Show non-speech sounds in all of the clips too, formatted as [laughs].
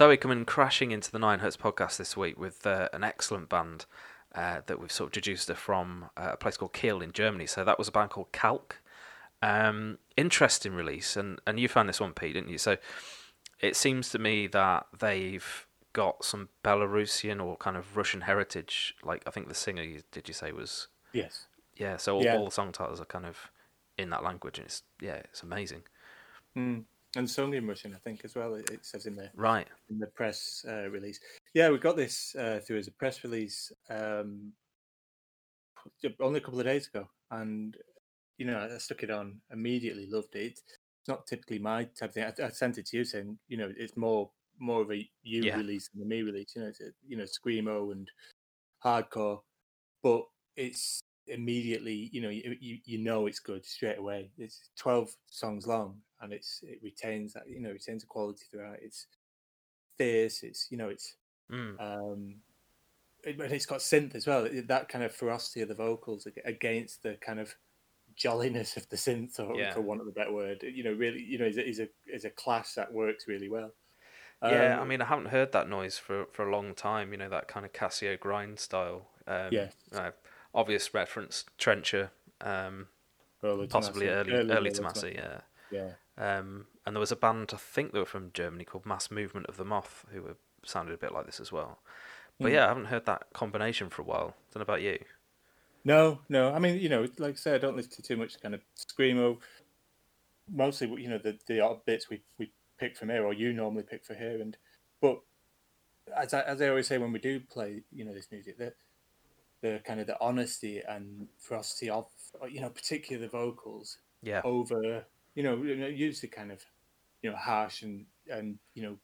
So we're coming crashing into the Nine Hertz podcast this week with uh, an excellent band uh, that we've sort of deduced her from uh, a place called Kiel in Germany. So that was a band called Kalk. Um, interesting release, and, and you found this one, Pete, didn't you? So it seems to me that they've got some Belarusian or kind of Russian heritage. Like I think the singer, did you say was? Yes. Yeah. So all, Yeah. all the song titles are kind of in that language, and it's yeah, it's amazing. Mm. And sung in Russian, I think, as well. It, it says in the Right. in the press uh, release. Yeah, we got this uh, through as a press release um, only a couple of days ago, and you know, I stuck it on immediately. Loved it. It's not typically my type of thing. I, I sent it to you saying, you know, it's more more of a you Yeah. release than a me release. You know, it's a, you know, screamo and hardcore, but it's immediately, you know, you, you you know it's good straight away. It's twelve songs long, and it's it retains that, you know, retains the quality throughout. It's fierce. It's you know, it's Mm. um, it, it's got synth as well. it- That kind of ferocity of the vocals against the kind of jolliness of the synth, or Yeah. for want of a better word. You know, really, you know, is a is a is a clash that works really well. Yeah, I Um, mean, I haven't heard that noise for, for a long time. You know, that kind of Casio grind style. Um, Yeah. uh, obvious reference, Trencher, um, possibly early early, early Tomasi, yeah. Yeah, Um, and there was a band I think they were from Germany called Mass Movement of the Moth who were, sounded a bit like this as well. But Hmm. yeah, I haven't heard that combination for a while. Don't know about you. No, no. I mean, you know, like I said, I don't listen to too much kind of screamo. Mostly, you know, the the odd bits we we pick from here, or you normally pick for here, and but as I, as I always say when we do play, you know, this music, the the kind of the honesty and ferocity of, you know, particularly the vocals Yeah, over, you know, you know, usually kind of, you know, harsh and and you know,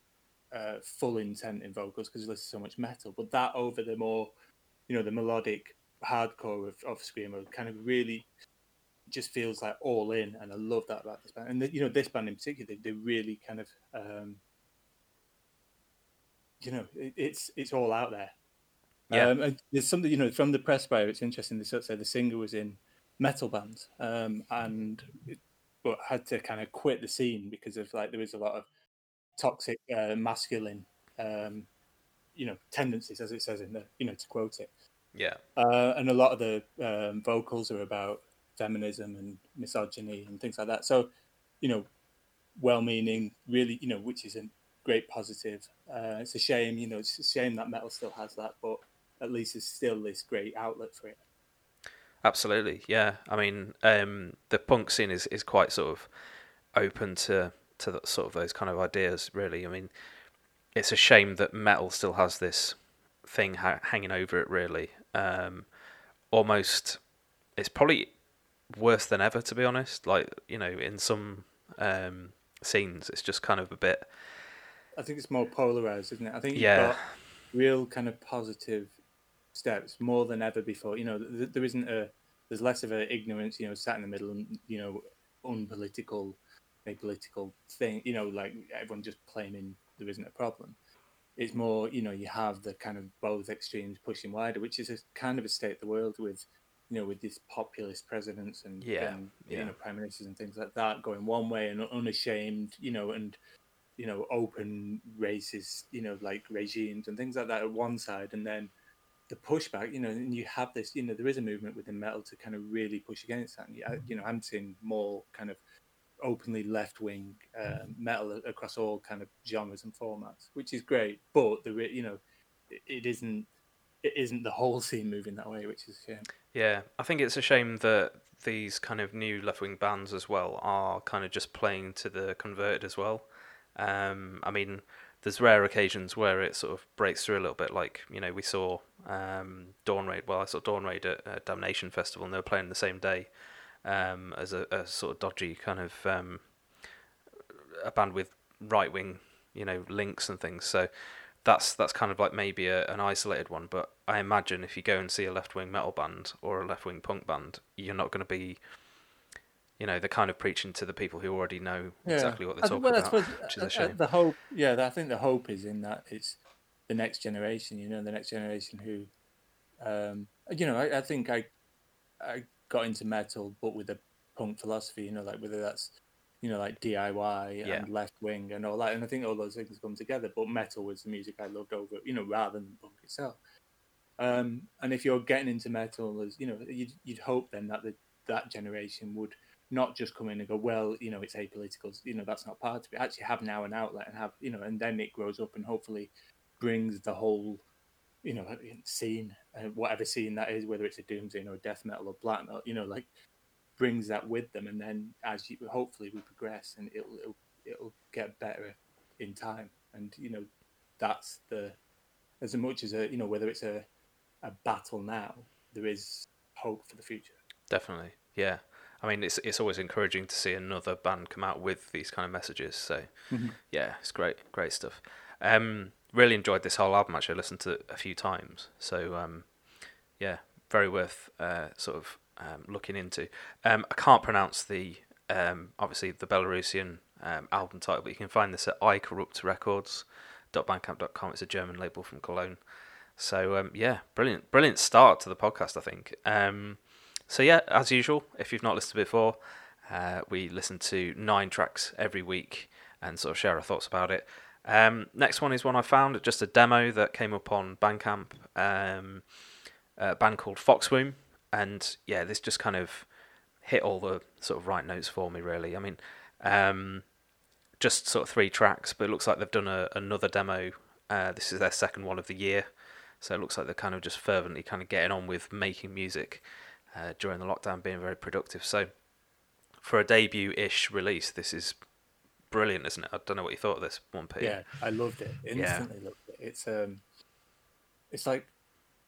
uh, full intent in vocals because you listen to so much metal, but that over the more, you know, the melodic hardcore of, of screamo kind of really just feels like all in, and I love that about this band. And the, you know, this band in particular, they, they really kind of, um, you know, it, it's it's all out there. Yeah. Um, and there's something you know from the press bio. It's interesting. They sort of say the singer was in metal bands, um, and it- but had to kind of quit the scene because of like there was a lot of toxic uh, masculine, um, you know, tendencies, as it says in the you know to quote it. yeah, Uh, and a lot of the um, vocals are about feminism and misogyny and things like that. So, you know, well-meaning, really, you know, which is a great positive. Uh, it's a shame, you know, it's a shame that metal still has that, but at least there's still this great outlet for it. Absolutely. Yeah, I mean, um, the punk scene is, is quite sort of open to to sort of those kind of ideas. Really, I mean, it's a shame that metal still has this thing ha- hanging over it. Really, um, almost, it's probably worse than ever to be honest. Like you know, in some um, scenes, it's just kind of a bit. I think it's more polarized, isn't it? I think you've Yeah. got real kind of positive steps more than ever before. You know, th- there isn't a there's less of a ignorance, you know, sat in the middle and you know, unpolitical, apolitical thing. You know, like everyone just claiming there isn't a problem. It's more, you know, you have the kind of both extremes pushing wider, which is a kind of a state of the world with, you know, with these populist presidents and, Yeah, and yeah. you know prime ministers and things like that going one way and unashamed, you know, and you know, open racist, you know, like regimes and things like that at one side, and then the pushback, you know, and you have this, you know, there is a movement within metal to kind of really push against that. And, you know, I'm seeing more kind of openly left wing uh, metal across all kind of genres and formats, which is great. But the, you know, it, it isn't, it isn't the whole scene moving that way, which is a shame. Yeah, I think it's a shame that these kind of new left wing bands as well are kind of just playing to the converted as well. Um, I mean, there's rare occasions where it sort of breaks through a little bit. Like you know, we saw um, Dawn Raid. Well, I saw Dawn Raid at uh, Damnation Festival, and they were playing the same day um, as a, a sort of dodgy kind of um, a band with right wing, you know, links and things. So that's that's kind of like maybe a, an isolated one. But I imagine if you go and see a left wing metal band or a left wing punk band, you're not going to be, you know, they're kind of preaching to the people who already know exactly what they're I- talking well, about, which is uh, a uh, shame. The hope, yeah, I think the hope is in that it's the next generation. You know, the next generation who, um, you know, I, I think I, I got into metal, but with a punk philosophy. You know, like whether that's you know, like DIY Yeah. and Left Wing and all that. And I think all those things come together. But metal was the music I loved over, you know, rather than punk itself. Um, and if you're getting into metal, as you know, you'd, you'd hope then that the, that generation would not just come in and go, well, you know, it's apolitical, you know, that's not part of it. Actually, have now an outlet and have, you know, and then it grows up and hopefully brings the whole, you know, scene, uh, whatever scene that is, whether it's a doom scene or death metal or black metal, you know, like brings that with them, and then as you hopefully we progress, and it'll it'll, it'll get better in time, and you know, that's the as much as a you know whether it's a a battle now, there is hope for the future. Definitely, yeah. I mean, it's it's always encouraging to see another band come out with these kind of messages. So, Mhm. yeah, it's great, great stuff. Um, really enjoyed this whole album. Actually, I listened to it a few times. So, um, yeah, very worth uh, sort of um, looking into. Um, I can't pronounce the um, obviously the Belarusian um, album title, but you can find this at icorruptrecords.bandcamp.com. It's a German label from Cologne. So um, yeah, brilliant, brilliant start to the podcast. I think. So yeah, as usual, if you've not listened before, uh, we listen to nine tracks every week and sort of share our thoughts about it. Um, next one is one I found, just a demo that came up on Bandcamp. Um, a band called Fox Womb, and yeah, this just kind of hit all the sort of right notes for me. Really, I mean, um, just sort of three tracks, but it looks like they've done a, another demo. Uh, this is their second one of the year, so it looks like they're kind of just fervently kind of getting on with making music uh, during the lockdown, being very productive. So for a debut-ish release, this is brilliant, isn't it? I don't know what you thought of this one, Pete. Yeah, I loved it. Instantly loved it. It's um, it's like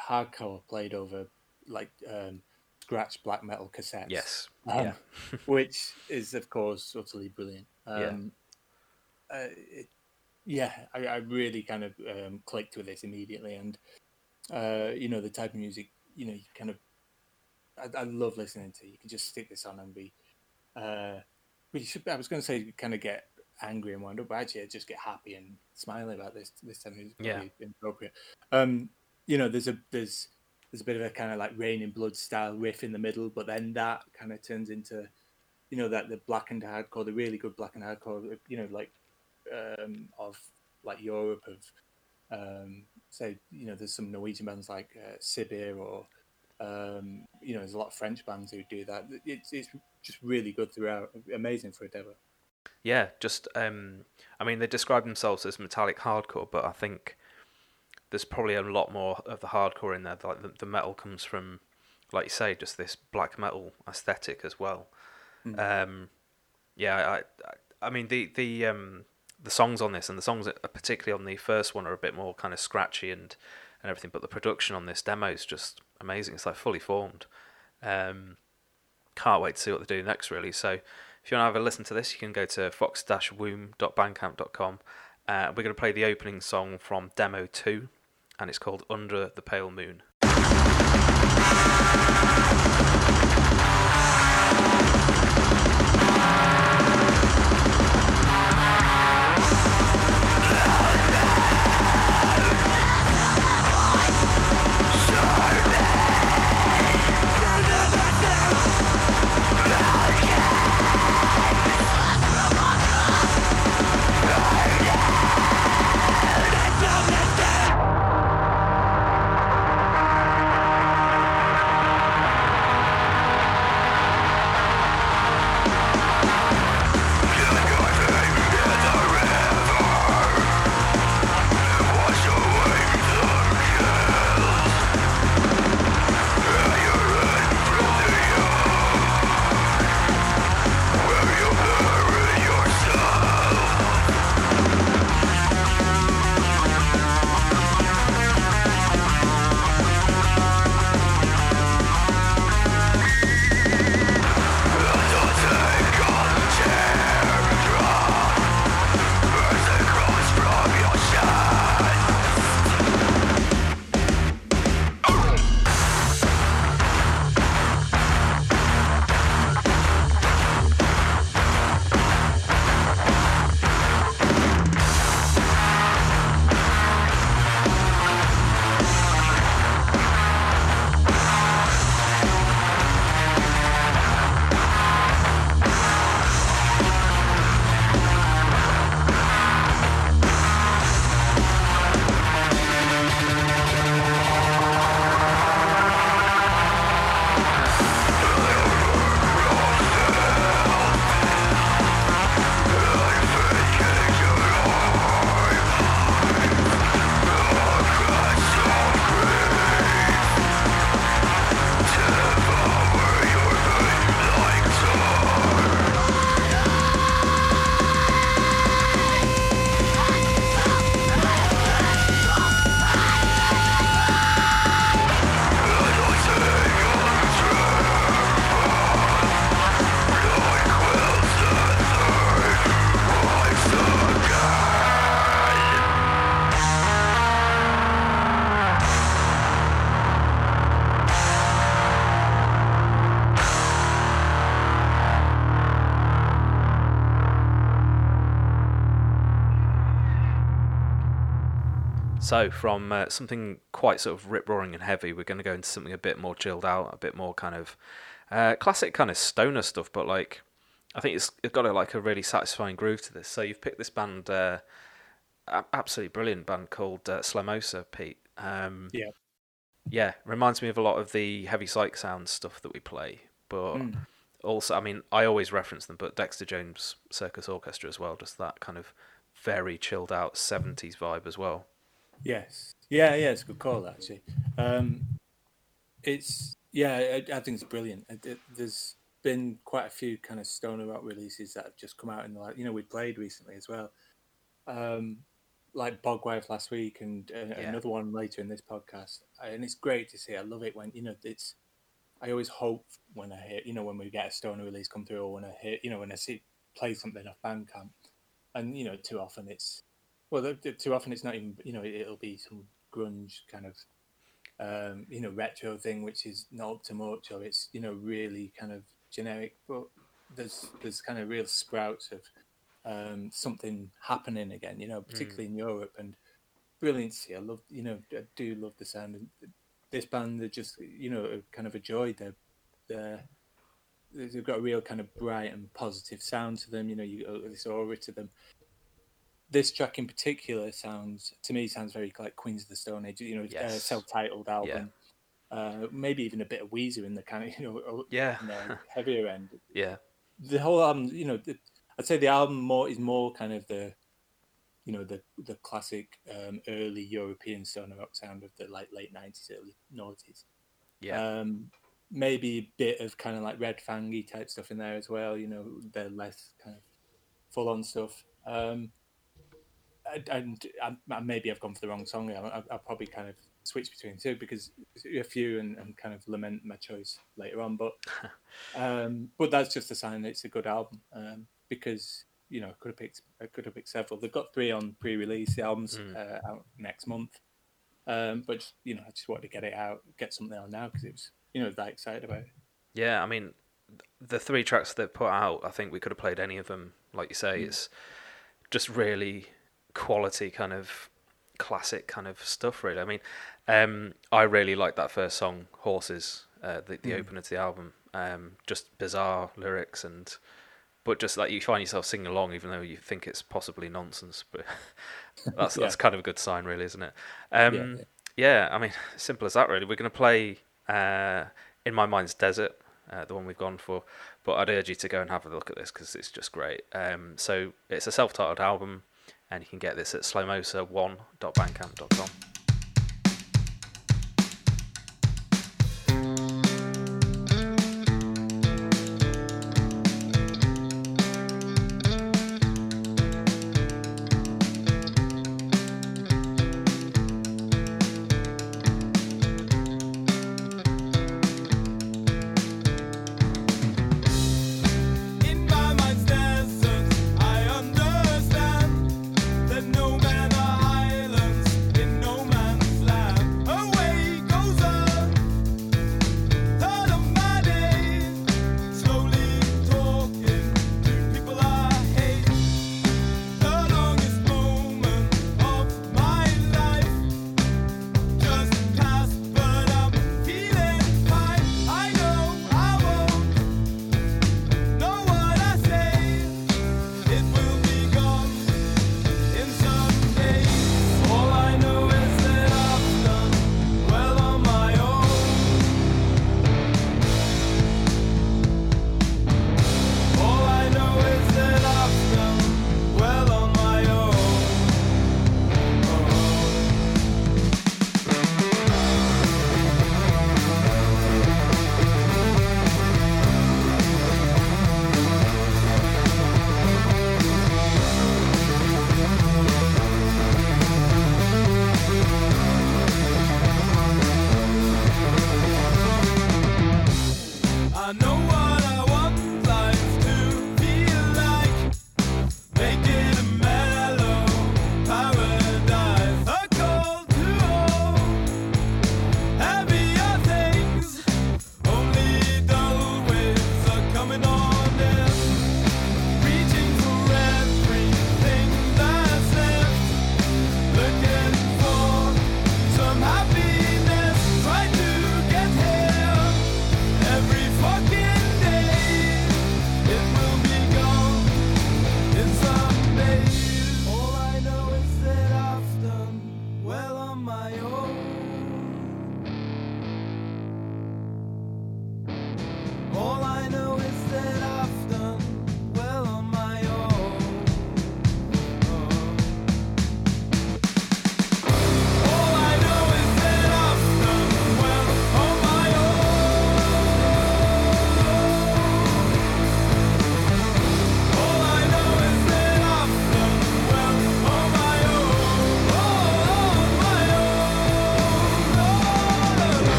hardcore played over like um, scratch black metal cassettes. Yes. um, yeah. [laughs] which is of course utterly brilliant. Um, uh, it, yeah, I, I really kind of um, clicked with this immediately, and uh, you know the type of music, you know, you kind of, I, I love listening to. You can just stick this on and be, uh, we should. I was going to say kind of get angry and wound up, but actually I just get happy and smiling about this. This time is Yeah. inappropriate. Um, you know, there's a there's there's a bit of a kind of like Raining Blood style riff in the middle, but then that kind of turns into, you know, that the black and hardcore, the really good black and hardcore, you know, like um, of like Europe of, um, say, you know, there's some Norwegian bands like uh, Sibiir or, um, you know, there's a lot of French bands who do that. It's it's just really good throughout, amazing for a demo. Yeah, just um, I mean, they describe themselves as metallic hardcore, but I think there's probably a lot more of the hardcore in there. Like the, the metal comes from, like you say, just this black metal aesthetic as well. Um, yeah, I, I, mean the the um, the songs on this and the songs particularly on the first one are a bit more kind of scratchy and and everything, but the production on this demo is just amazing. It's like fully formed. Um, can't wait to see what they do next, really. So if you want to have a listen to this, you can go to fox-womb.bandcamp.com. Uh, we're going to play the opening song from Demo 2, and it's called Under the Pale Moon. So, from uh, something quite sort of rip roaring and heavy, we're going to go into something a bit more chilled out, a bit more kind of uh, classic kind of stoner stuff, but like I think it's, it's got a, like a really satisfying groove to this. So you've picked this band, uh, absolutely brilliant band called uh, Slomosa, Pete. Um, yeah, yeah, reminds me of a lot of the heavy psych sound stuff that we play, but. Mm. Also, I mean, I always reference them, but Dexter Jones Circus Orchestra as well, just that kind of very chilled out 70s vibe as well. Yes. Yeah, yeah, it's a good call actually. Um, it's yeah, I, I, think it's brilliant. It, it, there's been quite a few kind of stoner rock releases that have just come out in the like you know we played recently as well, um, like Bogwife last week and uh, yeah. another one later in this podcast, and it's great to see. I love it when you know it's. I always hope when I hear you know when we get a stoner release come through or when I hear you know when I see play something off Bandcamp, and you know too often it's well too often it's not even you know it'll be some grunge kind of um, you know retro thing which is not up to much or it's you know really kind of generic but there's there's kind of real sprouts of um, something happening again you know particularly mm. in Europe and brilliancy. I love you know I do love the sound and this band they're just you know kind of a joy they're, they're they've got a real kind of bright and positive sound to them. You know, you got this aura to them this track in particular sounds to me sounds very like Queens of the Stone Age. You know, uh, yes. uh, self-titled album. Yeah. Uh, maybe even a bit of Weezer in the kind of you know yeah heavier end. [laughs] Yeah, the whole album. You know, the, I'd say the album more is more kind of the you know the the classic um, early European stoner rock sound of the like late nineties, early noughties. Yeah. Um, maybe a bit of kind of like Red Fangy type stuff in there as well. You know, the less kind of full on stuff. Um, and, and maybe I've gone for the wrong song. I, will probably kind of switch between two because a few and, and kind of lament my choice later on. But [laughs] um, but that's just a sign that it's a good album um, because you know I could have picked I could have picked several. They've got three on pre-release. The album's mm. uh, out next month. Um, but you know I just wanted to get it out, get something on now because it was you know that excited about it. Yeah, I mean the three tracks they've put out, I think we could have played any of them. Like you say, mm. it's just really quality kind of classic kind of stuff. Really, I mean, um, I really like that first song, "Horses," uh, the, the mm. opener to the album. Um, just bizarre lyrics and, but just like you find yourself singing along, even though you think it's possibly nonsense. But [laughs] that's yeah. that's kind of a good sign, really, isn't it? Um, yeah, yeah. yeah, I mean, [laughs] simple as that. Really, we're going to play. Uh, in my mind's desert, uh, the one we've gone for. But I'd urge you to go and have a look at this because it's just great. Um, so it's a self-titled album and you can get this at slomosa1.bandcamp.com.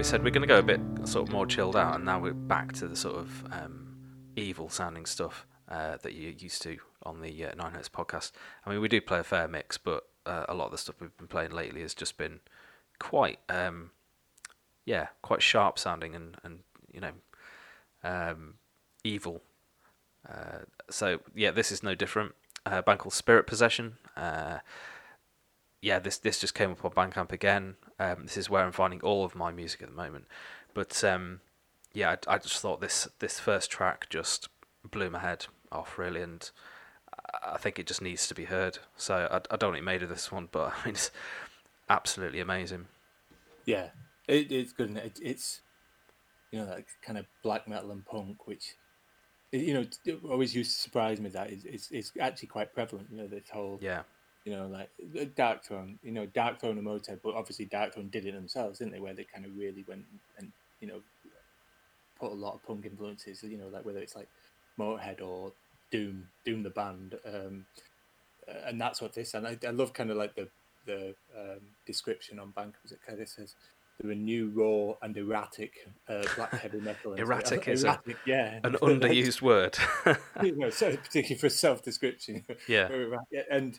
we said, we're going to go a bit sort of more chilled out, and now we're back to the sort of um, evil sounding stuff uh, that you're used to on the uh, Nine Hertz podcast. I mean, we do play a fair mix, but uh, a lot of the stuff we've been playing lately has just been quite, um, yeah, quite sharp sounding and, and you know, um, evil. Uh, so, yeah, this is no different. Uh, band called Spirit Possession. Uh, yeah, this this just came up on Bandcamp again. Um, this is where I'm finding all of my music at the moment. But um, yeah, I, I, just thought this this first track just blew my head off really, and I think it just needs to be heard. So I, I don't know what made of this one, but [laughs] I mean it's absolutely amazing. Yeah, it, it's good. It, it's you know that kind of black metal and punk, which you know always used to surprise me that it's, it's actually quite prevalent. You know this whole yeah you know, like Dark Darkthrone, you know, Dark Darkthrone and Motorhead, but obviously Dark Darkthrone did it themselves, didn't they? Where they kind of really went and, you know, put a lot of punk influences, you know, like whether it's like Motorhead or Doom, Doom the band, um, and that's what this. And I, I love kind of like the the um, description on Bank. Was it kind of says they're a new raw and erratic uh, black heavy metal. [laughs] erratic is erratic, a, yeah, an underused word. [laughs] you know, so particularly for self description. [laughs] Yeah, and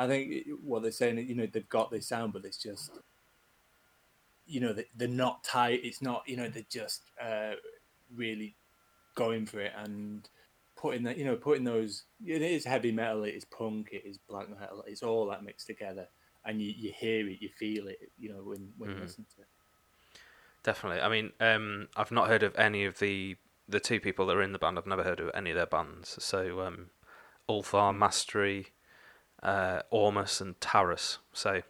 I think what they're saying, you know, they've got this sound, but it's just, you know, they're not tight. It's not, you know, they're just uh, really going for it and putting that, you know, putting those. It is heavy metal. It is punk. It is black metal. It's all that mixed together, and you, you hear it, you feel it, you know, when when mm-hmm. you listen to it. Definitely. I mean, um, I've not heard of any of the the two people that are in the band. I've never heard of any of their bands. So, um, Ulthar Mastery uh, Ormus, and Taurus. So we're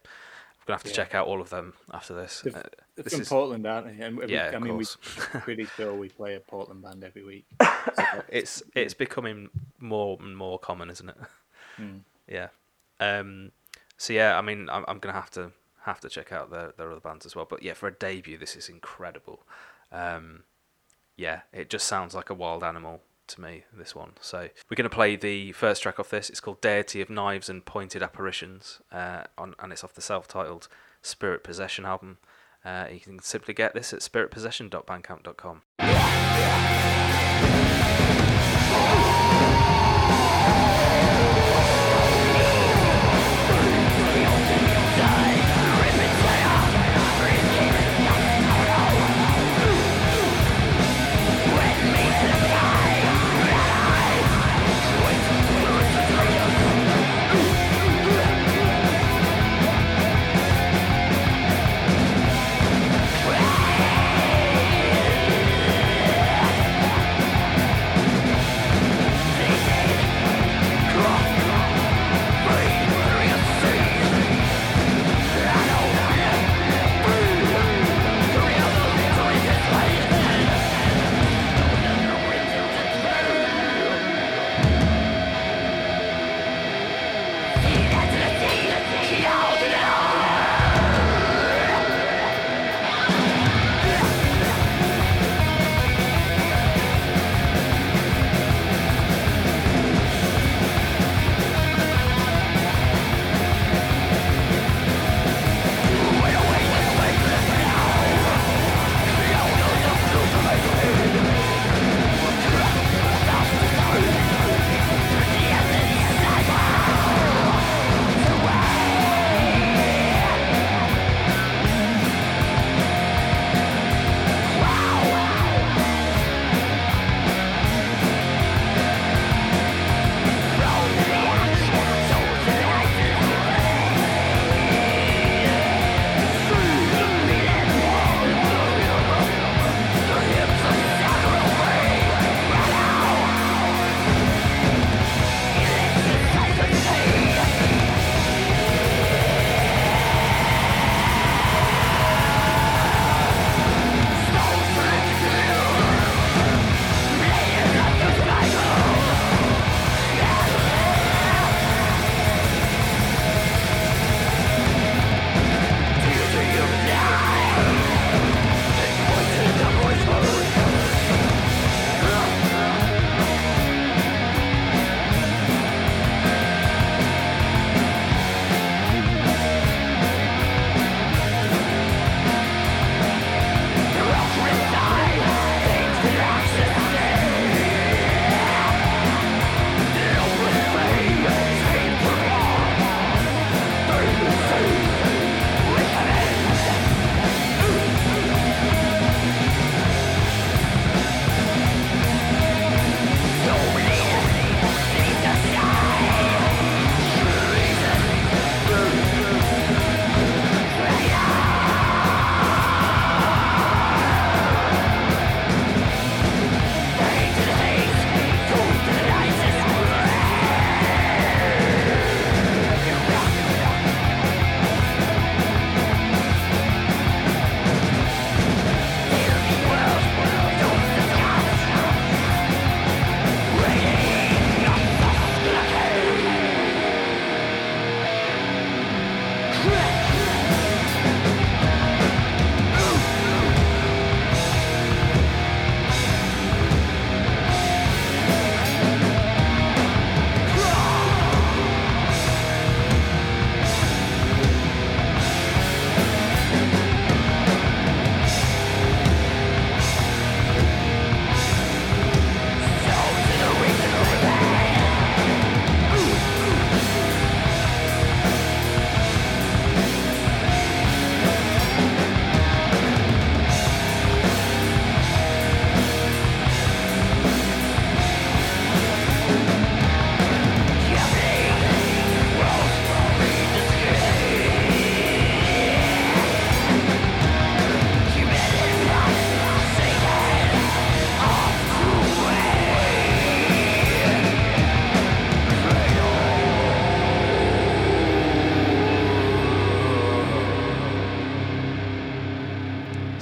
gonna have to yeah. check out all of them after this. They're, uh, this from is... Portland, aren't they? And yeah, I mean, course. we [laughs] pretty sure we play a Portland band every week. [laughs] So it's it's becoming more and more common, isn't it? Mm. [laughs] Yeah. Um, so yeah, I mean, I'm, I'm gonna have to have to check out their their other bands as well. But yeah, for a debut, this is incredible. Um, yeah, it just sounds like a wild animal to me, this one. So we're going to play the first track off this. It's called Deity of Knives and Pointed Apparitions, uh, on, and it's off the self titled Spirit Possession album. Uh, you can simply get this at spiritpossession.bandcamp.com.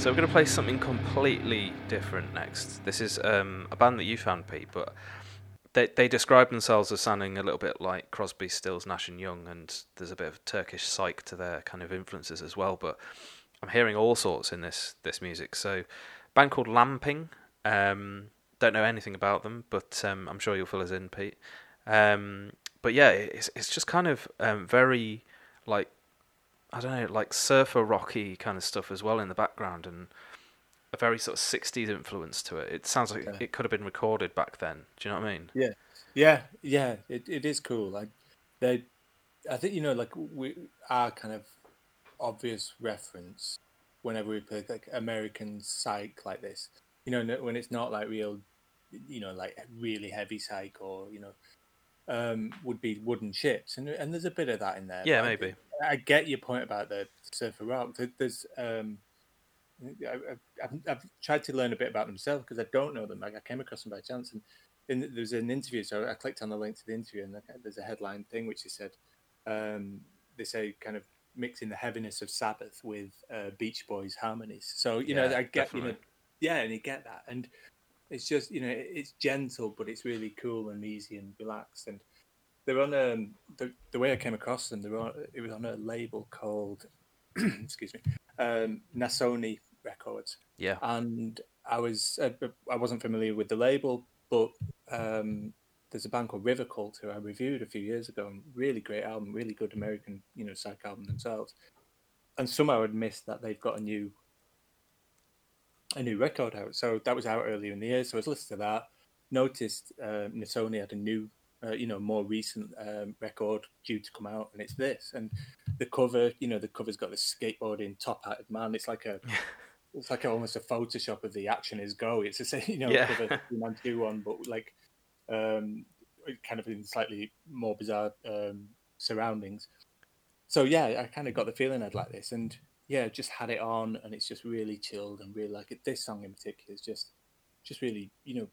So we're going to play something completely different next. This is um, a band that you found, Pete, but they they describe themselves as sounding a little bit like Crosby, Stills, Nash and Young, and there's a bit of Turkish psych to their kind of influences as well. But I'm hearing all sorts in this this music. So, band called Lammping. Um, don't know anything about them, but um, I'm sure you'll fill us in, Pete. Um, but yeah, it's it's just kind of um, very like I don't know, like surfer rocky kind of stuff as well in the background, and a very sort of '60s influence to it. It sounds like Okay. it could have been recorded back then. Do you know what I mean? Yeah, yeah, yeah. It it is cool. Like they, I think you know, like we our kind of obvious reference whenever we play like American psych like this. You know, when it's not like real, you know, like really heavy psych or you know, um, would be wooden ships, and and there's a bit of that in there. Yeah, maybe. I get your point about the surfer rock. There's um, I, I- I've, I've tried to learn a bit about themselves because I don't know them. Like I came across them by chance, and in, there was an interview. So I clicked on the link to the interview, and there's a headline thing which they said um, they say kind of mixing the heaviness of Sabbath with uh, Beach Boys harmonies. So you know, I get you know, yeah, and you get that, and it's just you know, it's gentle, but it's really cool and easy and relaxed, and they're on um, the the way I came across them. They were on, it was on a label called [clears throat] excuse me, um, Nasoni Records, Yeah, and I was uh, I wasn't familiar with the label, but um, there's a band called River Cult who I reviewed a few years ago, and really great album, really good American you know psych album themselves, and somehow I'd missed that they've got a new a new record out. So that was out earlier in the year, so I was listening to that. Noticed uh, Nasoni had a new, uh, you know, more recent um, record due to come out, and it's this. And the cover, you know, the cover's got this skateboarding top-hatted man. It's like a, [laughs] it's like almost a Photoshop of the action is go. It's the same, [laughs] you know, Yeah. cover man two one, but like, um, kind of in slightly more bizarre um, surroundings. So yeah, I kind of got the feeling I'd like this, and yeah, just had it on, and it's just really chilled and really like it. This song in particular is just, just really, you know,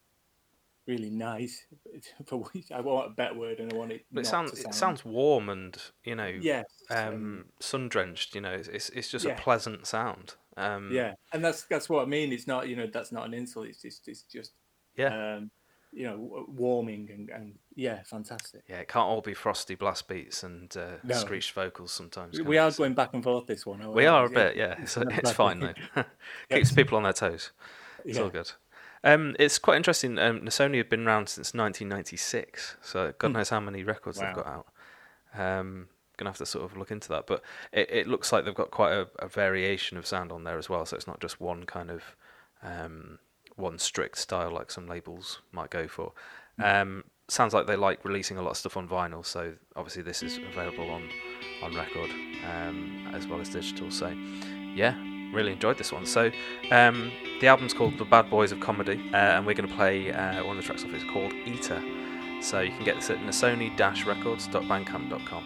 really nice. [laughs] For I want a better word, and I want it. but it sounds to it sounds warm and you know yes, um, sun drenched. You know, it's it's, it's just Yeah. a pleasant sound. Um, yeah, and that's that's what I mean. It's not you know that's not an insult. It's just it's just yeah, um, you know warming and, and yeah, fantastic. yeah. It can't all be frosty blast beats and uh, No. screeched vocals sometimes. We are it? Going back and forth this one. aren't We are a Yeah. bit, yeah. [laughs] [laughs] It's, it's fine though. Keeps Yes. people on their toes. It's all good. Um, it's quite interesting. Um, Nasoni have been around since 1996, so God knows how many records they've Hmm. Got out. Um, gonna have to sort of look into that, but it, it looks like they've got quite a, a variation of sound on there as well. So it's not just one kind of um, one strict style like some labels might go for. Hmm. Um, sounds like they like releasing a lot of stuff on vinyl, so obviously this is available on on record um, as well as digital. So yeah, really enjoyed this one. So um, the album's called The Bad Boys of Comedy, uh, and we're going to play uh, one of the tracks off it. It's called Eater. So you can get this at nasoni-records.bandcamp.com.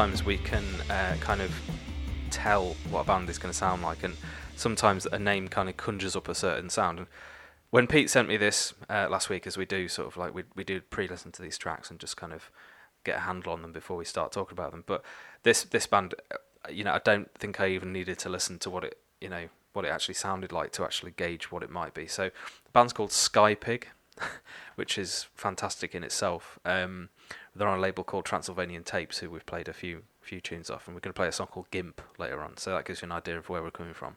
sometimes we can uh, kind of tell what a band is going to sound like, and sometimes a name kind of conjures up a certain sound. And when Pete sent me this uh, last week, as we do, sort of like we we do pre-listen to these tracks and just kind of get a handle on them before we start talking about them. But this this band, uh, you know, I don't think I even needed to listen to what it you know what it actually sounded like to actually gauge what it might be. So the band's called Sky Pig, [laughs] which is fantastic in itself. Um, they're on a label called Transylvanian Tapes, who we've played a few few tunes off, and we're going to play a song called Gimp later on. So that gives you an idea of where we're coming from.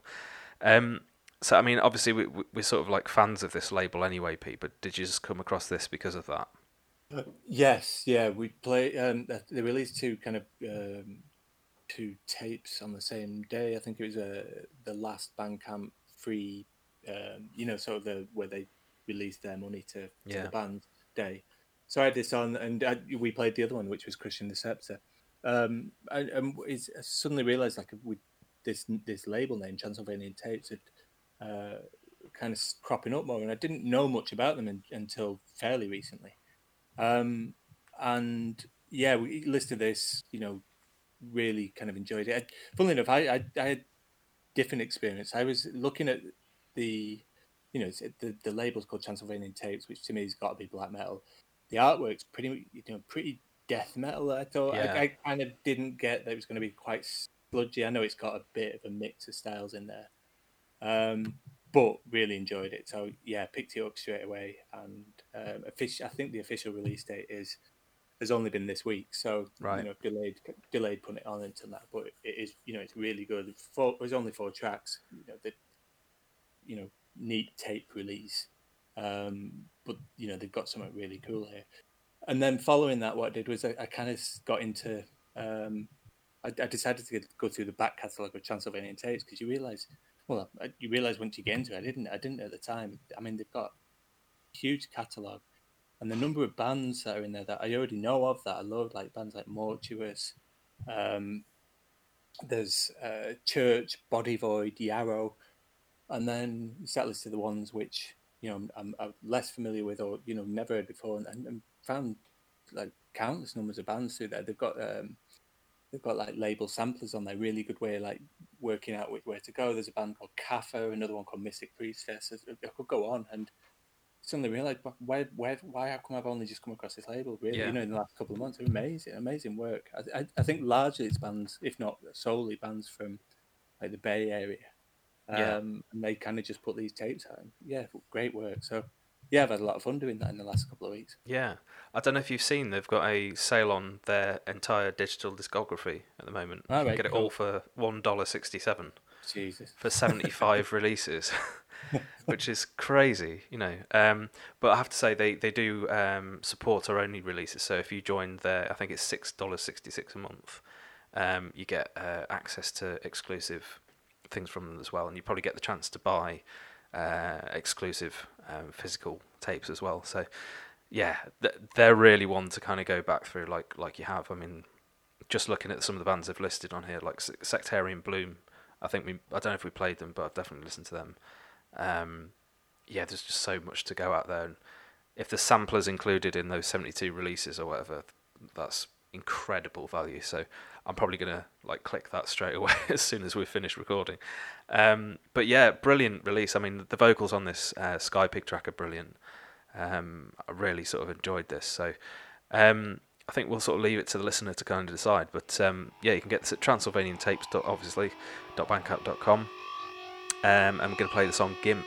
Um, so I mean, obviously we, we, are sort of like fans of this label anyway, Pete. But did you just come across this because of that? Uh, yes, yeah. We play. Um, they released two kind of um, two tapes on the same day. I think it was uh, the last Bandcamp free. Um, you know, sort of the where they released their money to, to yeah. the band day. So I had this on, and I, we played the other one, which was Christian the Scepter. Um, and, and I suddenly realised like with this this label name, Transylvanian Tapes, had uh, kind of cropping up more, and I didn't know much about them in, until fairly recently. Um, and yeah, we listed this, you know, really kind of enjoyed it. I, funnily enough, I, I, I had different experience. I was looking at the, you know, the the label's called Transylvanian Tapes, which to me has got to be black metal. The artwork's pretty, you know, pretty death metal. I thought yeah. I, I kind of didn't get that it was going to be quite sludgy. I know it's got a bit of a mix of styles in there, um, but really enjoyed it. So yeah, picked it up straight away. And um, official, I think the official release date is has only been this week, so right. you know delayed delayed putting it on until that. But it is you know it's really good. Four, there's only four tracks. You know the you know neat tape release. Um, but you know they've got something really cool here and then following that, what I did was I, I kind of got into. Um, I, I, decided to go through the back catalogue of Transylvanian tapes because you realise, well, you realise once you get into it. I didn't. I didn't at the time. I mean, they've got huge catalogue, and the number of bands that are in there that I already know of that I love, like bands like Mortuous. Um, there's uh, Church, Body Void, Yarrow, and then you start listing the ones which you know I'm, I'm, less familiar with or you know never heard before, and, and found like countless numbers of bands through there. They've got um, they've got like label samplers on there. Really good way of like working out which where to go. There's a band called Kaffir, another one called Mystic Priestess. I could go on and suddenly realized why why why how come I've only just come across this label really yeah. you know in the last couple of months amazing amazing work I, I, I think largely it's bands if not solely bands from like the Bay Area um, yeah. and they kind of just put these tapes out yeah great work so yeah, I've had a lot of fun doing that in the last couple of weeks. Yeah, I don't know if you've seen they've got a sale on their entire digital discography at the moment. Oh, you right, get cool. it all for one dollar sixty seven. Jesus. For seventy five [laughs] releases, [laughs] which is [laughs] crazy, you know. Um, but I have to say they they do um, support our only releases. So if you join their, I think it's six dollars sixty six a month. Um, you get uh, access to exclusive things from them as well, and you probably get the chance to buy uh, exclusive um, physical tapes as well. So yeah, th- they're really one to kind of go back through like like you have. I mean, just looking at some of the bands they've listed on here, like Sectarian Bloom. I think we I don't know if we played them, but I've definitely listened to them. Um, yeah, there's just so much to go out there, and if the samplers included in those 72 releases or whatever, that's incredible value. So I'm probably gonna like click that straight away [laughs] as soon as we finish recording. Um, but yeah, brilliant release. I mean, the vocals on this uh, Sky Pig track are brilliant. Um, I really sort of enjoyed this. So um, I think we'll sort of leave it to the listener to kind of decide. But um, yeah, you can get this at Transylvanian Tapes, obviously, .bandcamp.com. Um, and we're to play the song Gimp.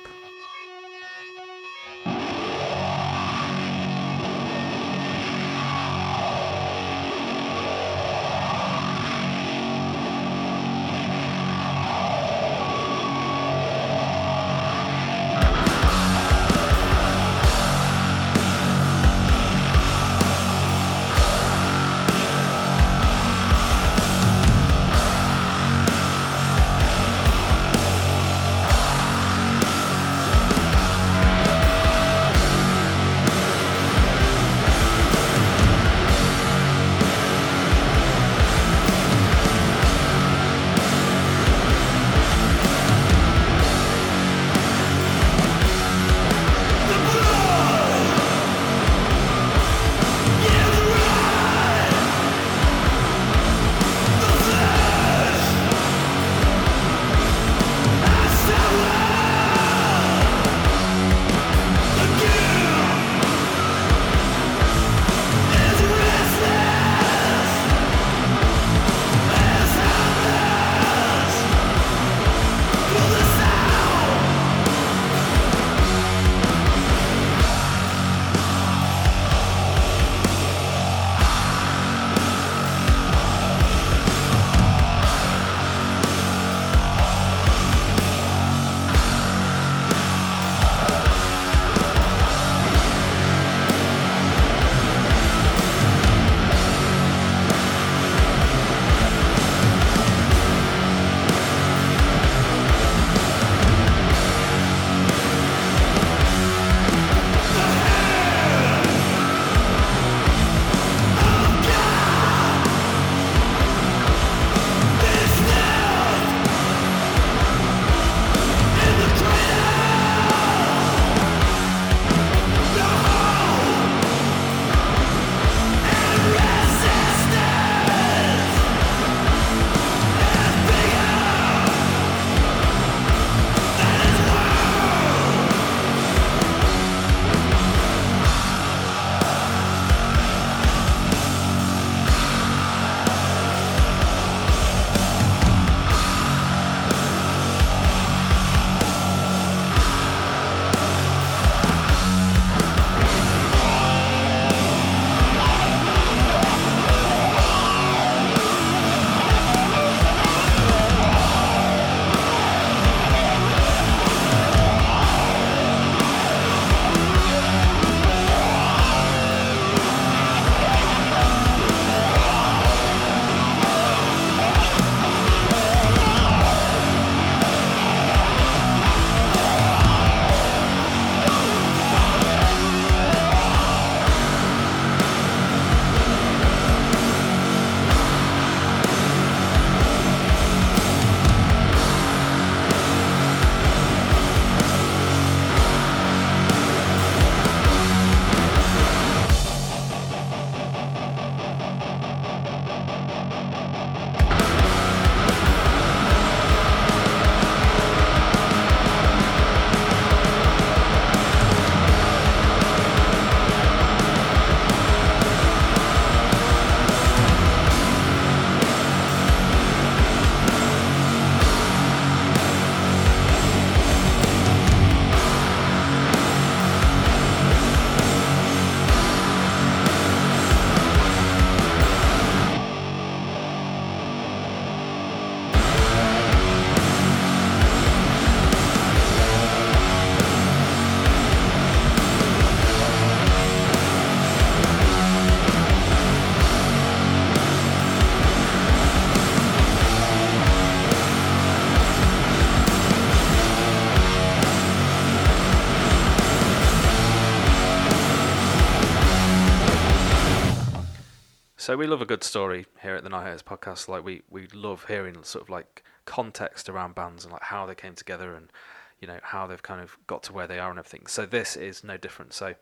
So we love a good story here at the Night Haters podcast. Like we we love hearing sort of like context around bands and like how they came together and you know how they've kind of got to where they are and everything. So this is no different. So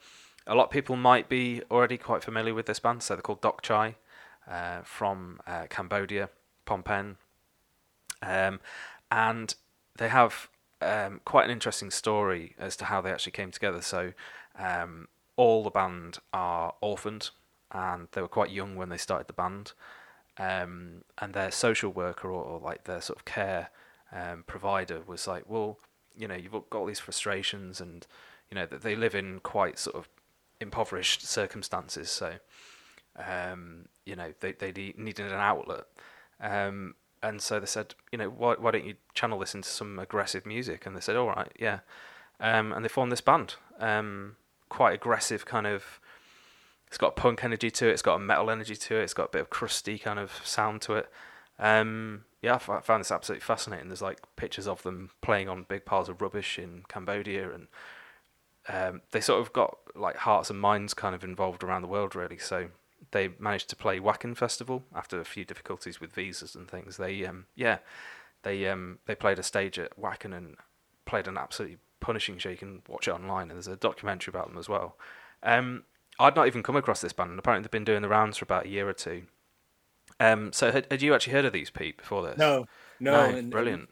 a lot of people might be already quite familiar with this band. So they're called Doch Chkae uh, from uh, Cambodia, Phnom Penh, um, and they have um, quite an interesting story as to how they actually came together. So um, all the band are orphaned, and they were quite young when they started the band. Um, and their social worker or, or, like their sort of care um, provider was like, well, you know, you've got all these frustrations, and you know that they live in quite sort of impoverished circumstances. So, um, you know, they they needed an outlet. Um, and so they said, you know, why why don't you channel this into some aggressive music? And they said, all right, yeah. Um, and they formed this band, um, quite aggressive kind of. It's got punk energy to it. It's got a metal energy to it. It's got a bit of crusty kind of sound to it. Um, yeah, I found this absolutely fascinating. There's like pictures of them playing on big piles of rubbish in Cambodia, and um, they sort of got like hearts and minds kind of involved around the world, really. So they managed to play Wacken Festival after a few difficulties with visas and things. They um, yeah, they um, they played a stage at Wacken and played an absolutely punishing show. You can watch it online, and there's a documentary about them as well. Um, I'd not even come across this band, and apparently they've been doing the rounds for about a year or two. Um, so had, had you actually heard of these, Pete, before this? No, no, no and, brilliant.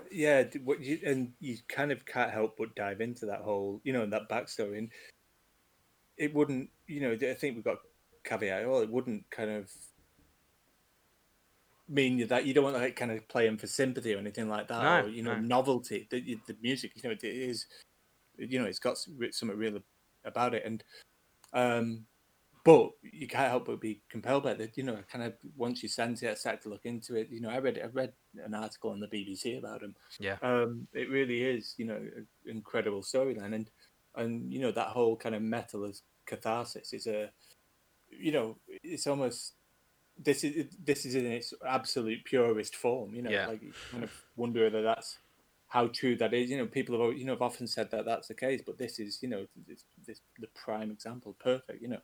And, yeah, what you, and you kind of can't help but dive into that whole, you know, and that backstory, and it wouldn't, you know, I think we've got caveat. Well, it wouldn't kind of mean that you don't want to like kind of play them for sympathy or anything like that, no, or you know, no. novelty. The, the music, you know, it is, you know, it's got something real about it, and um, but you can't help but be compelled by it. You know, kind of once you sense it, I start to look into it. You know, I read I read an article on the BBC about him. Yeah, um, it really is. You know, an incredible storyline, and and you know that whole kind of metal as catharsis is a you know, it's almost this is this is in its absolute purest form. You know, yeah. like you kind of wonder whether that's how true that is. You know, people have you know have often said that that's the case, but this is you know this, this the prime example, perfect. You know,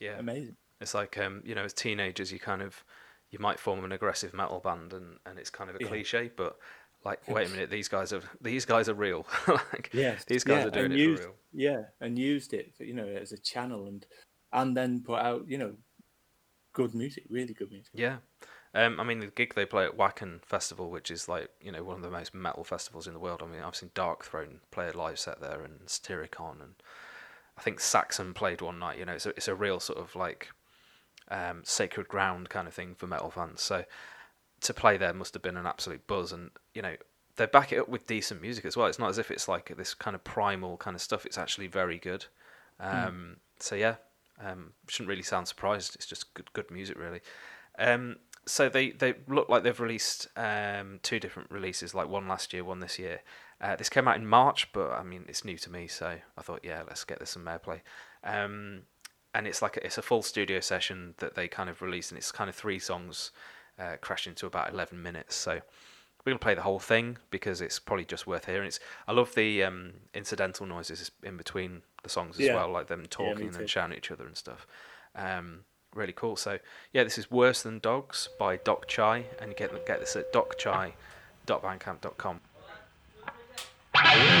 yeah, amazing. It's like um, you know, as teenagers, you kind of you might form an aggressive metal band, and and it's kind of a yeah. cliche, but like wait a minute these guys are these guys are real [laughs] like yes these guys yeah, are doing it used, for real yeah and used it for, you know as a channel and and then put out, you know, good music, really good music. Yeah. Um, I mean, the gig they play at Wacken Festival, which is like, you know, one of the most metal festivals in the world. I mean, I've seen Darkthrone play a live set there and Satyricon, and I think Saxon played one night. You know, it's a, it's a real sort of like um, sacred ground kind of thing for metal fans. So to play there must have been an absolute buzz. And, you know, they back it up with decent music as well. It's not as if it's like this kind of primal kind of stuff, it's actually very good. Hmm. Um, mm. So, yeah, um, shouldn't really sound surprised. It's just good, good music, really. Um, so they, they look like they've released um, two different releases, like one last year, one this year. Uh, this came out in March, but I mean it's new to me, so I thought, yeah, let's get this some airplay. Um, and it's like a, it's a full studio session that they kind of released, and it's kind of three songs uh, crashed into about eleven minutes. So we're gonna play the whole thing because it's probably just worth hearing. It's I love the um, incidental noises in between the songs as yeah. well, like them talking yeah, and shouting at each other and stuff. Um, really cool. So yeah, this is Worse Than Dogs by Doch Chkae, and you get get this at dokchai.bandcamp.com. So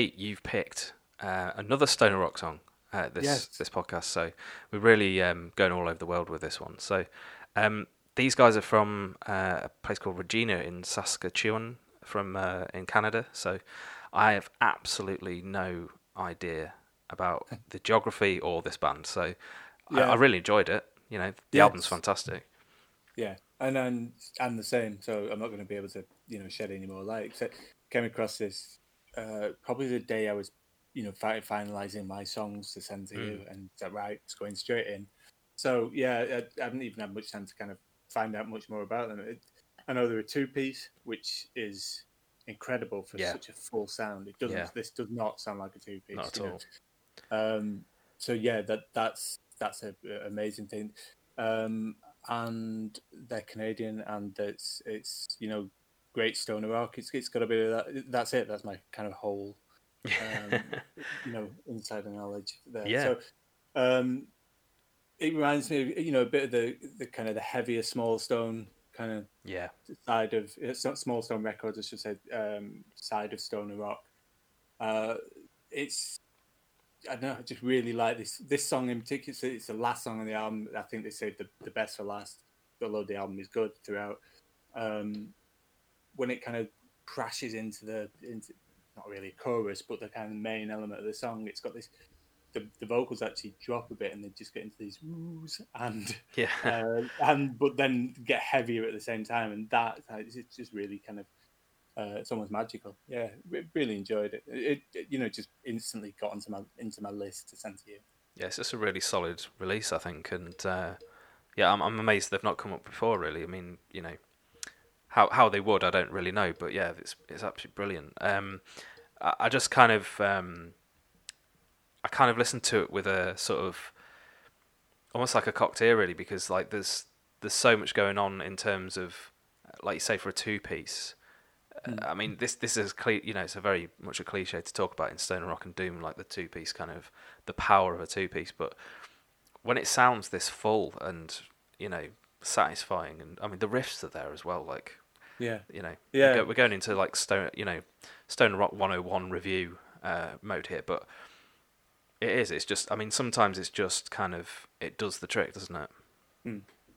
Pete, you've picked uh, another stoner rock song uh, this Yes. this podcast. So we're really um, going all over the world with this one. So um, these guys are from uh, a place called Regina in Saskatchewan, from uh, in Canada. So I have absolutely no idea about [laughs] the geography or this band. So I, Yeah. I really enjoyed it. You know, the Yeah, album's fantastic. Yeah, and and and the same. So I'm not going to be able to you know shed any more light. So came across this uh, probably the day I was you know fi- finalizing my songs to send to you, and said, right, it's going straight in. So yeah, I, I haven't even had much time to kind of find out much more about them. It, I know they're a two piece, which is incredible for Yeah. such a full sound. It doesn't. Yeah. This does not sound like a two piece. Not at know. all. Um, so yeah, that that's that's a, a amazing thing, um, and they're Canadian, and it's it's you know great stoner rock. It's it's got a bit of that. That's it. That's my kind of whole um, [laughs] you know insider knowledge there. Yeah. So um, it reminds me, of, you know, a bit of the the kind of the heavier small stone kind of yeah, side of it's not small stone records i should say um side of stoner rock uh it's i don't know i just really like this this song in particular it's, it's the last song on the album i think they saved the, the best for last although the album is good throughout um when it kind of crashes into the into not really a chorus but the kind of main element of the song it's got this the, the vocals actually drop a bit and they just get into these woos and yeah. uh, and but then get heavier at the same time, and that it's it's just really kind of uh, it's almost magical. Yeah, re- really enjoyed it. It, it. You know, just instantly got into my into my list to send to you. Yeah, it's just a really solid release, I think, and uh, yeah, I'm, I'm amazed they've not come up before. Really, I mean, you know, how how they would, I don't really know, but yeah, it's it's absolutely brilliant. Um, I, I just kind of um, I kind of listened to it with a sort of almost like a cocktail, really, because like there's there's so much going on in terms of, like you say, for a two piece. I mean, this this is cle- you know it's a very much a cliche to talk about in stoner rock and doom, like the two piece kind of the power of a two piece. But when it sounds this full and you know satisfying, and I mean the riffs are there as well. Like Yeah, you know, Yeah. we're, go- we're going into like stone you know stoner rock 101 review uh, mode here, but it is. It's just I mean sometimes it's just kind of it does the trick, doesn't it?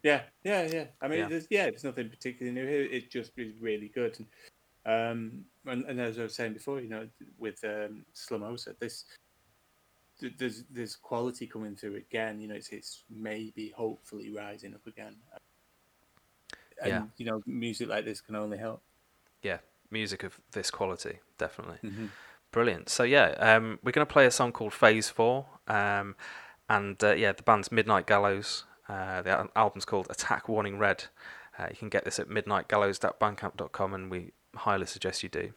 yeah, yeah, yeah. I mean, Yeah. There's, yeah, it's nothing particularly new here. It just is really good. And, um, and, and as I was saying before, you know, with um, Slomosa, this th- there's there's quality coming through again. You know, it's it's maybe hopefully rising up again. And Yeah. you know, music like this can only help. Yeah, music of this quality, definitely. Mm-hmm. Brilliant. So yeah, um, we're going to play a song called Phase Four, um, and uh, yeah, the band's Midnight Gallows. Uh, the album's called Attack Warning Red. Uh, you can get this at midnightgallows.bandcamp.com, and we highly suggest you do.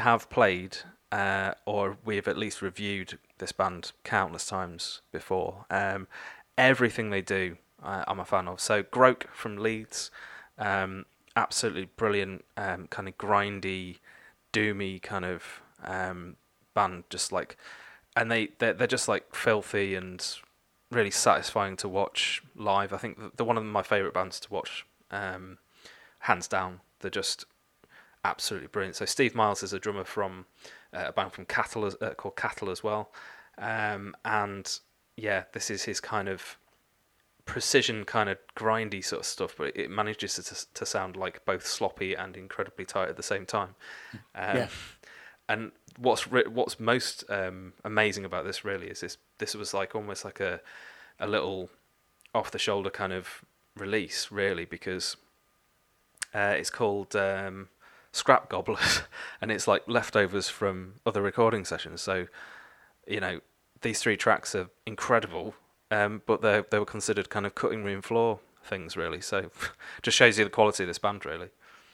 Have played, uh, or we've at least reviewed this band countless times before. Um, everything they do, uh, I'm a fan of. So Groak from Leeds, um, absolutely brilliant, um, kind of grindy, doomy kind of um, band. Just like, and they they're, they're just like filthy and really satisfying to watch live. I think they're one of my favourite bands to watch, um, hands down. They're just absolutely brilliant. So Steve Miles is a drummer from uh, a band from Cattle uh, called Cattle as well, um, and yeah, this is his kind of precision, kind of grindy sort of stuff, but it manages to, to sound like both sloppy and incredibly tight at the same time. Um, Yeah. And what's re- what's most um, amazing about this really is this this was like almost like a a little off the shoulder kind of release really because uh, it's called um, Scrap Gobblers [laughs] and it's like leftovers from other recording sessions. So you know these three tracks are incredible, um, but they they were considered kind of cutting room floor things really. So [laughs] just shows you the quality of this band really.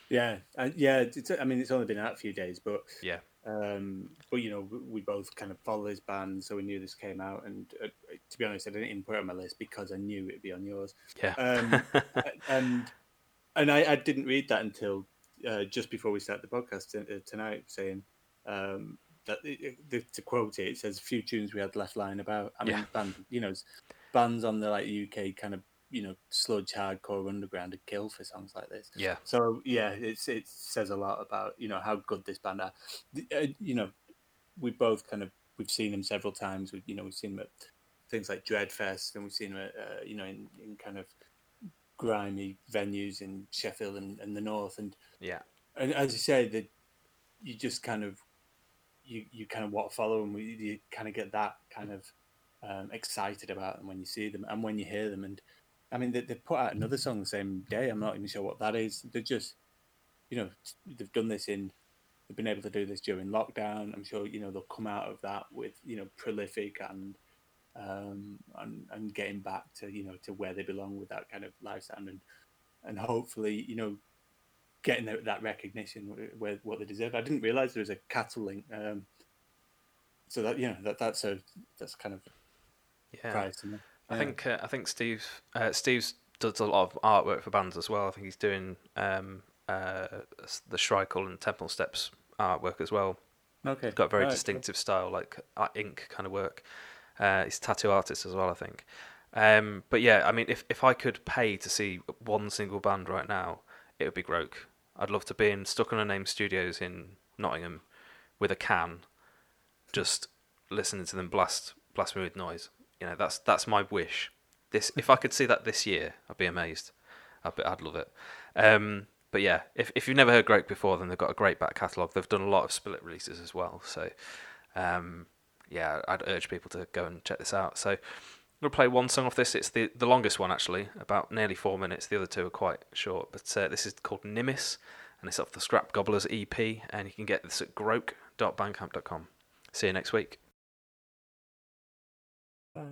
Yeah, and yeah. It's, I mean, it's only been out a few days, but Yeah. um, but you know, we- we both kind of follow this band, so we knew this came out. And uh, to be honest, I didn't even put it on my list because I knew it'd be on yours. Yeah. Um, [laughs] and and I, I didn't read that until uh, just before we start the podcast t- uh, tonight, saying um, that it, it, to quote it, it says a few tunes we had left lying about. I mean, Yeah. band, you know, bands on the like UK kind of you know sludge hardcore underground would kill for songs like this. yeah. So yeah, it's it says a lot about you know how good this band are. The- Uh, you know, we both kind of we've seen them several times. We you know we've seen them at things like Dreadfest, and we've seen them at uh, you know in, in kind of grimy venues in Sheffield and, and the north. And Yeah. and as you say, that you just kind of you you kind of want to follow them. You kind of get that kind of um, excited about them when you see them and when you hear them. And I mean, they, they put out another song the same day. I'm not even sure what that is. They're just, you know, they've done this in. They've been able to do this during lockdown. I'm sure you know they'll come out of that with you know prolific and um, and and getting back to you know to where they belong with that kind of lifestyle and and hopefully you know getting that, that recognition where what they deserve. I didn't realize there was a cattle link. Um, so that you know that that's a that's kind of Yeah. me. I think uh, I think Steve uh, Steve's does a lot of artwork for bands as well. I think he's doing um, uh, the Schreikel and Temple Steps artwork as well. okay. He's got a very Right, distinctive style, like uh, ink kind of work. Uh, he's a tattoo artist as well, I think. Um, but yeah, I mean, if if I could pay to see one single band right now, it would be Groak. I'd love to be in Stuck on a Name Studios in Nottingham with a can, just listening to them blast blast me with noise. You know, that's that's my wish. This if I could see that this year, I'd be amazed. I'd, be, I'd love it. Um, but yeah, if if you've never heard Groak before, then they've got a great back catalogue. They've done a lot of split releases as well. So um, yeah, I'd urge people to go and check this out. So I'm gonna play one song off this. It's the the longest one actually, about nearly four minutes. The other two are quite short, but uh, this is called Nimis, and it's off the Scrap Gobblers EP, and you can get this at groak.bandcamp.com. See you next week. Bye.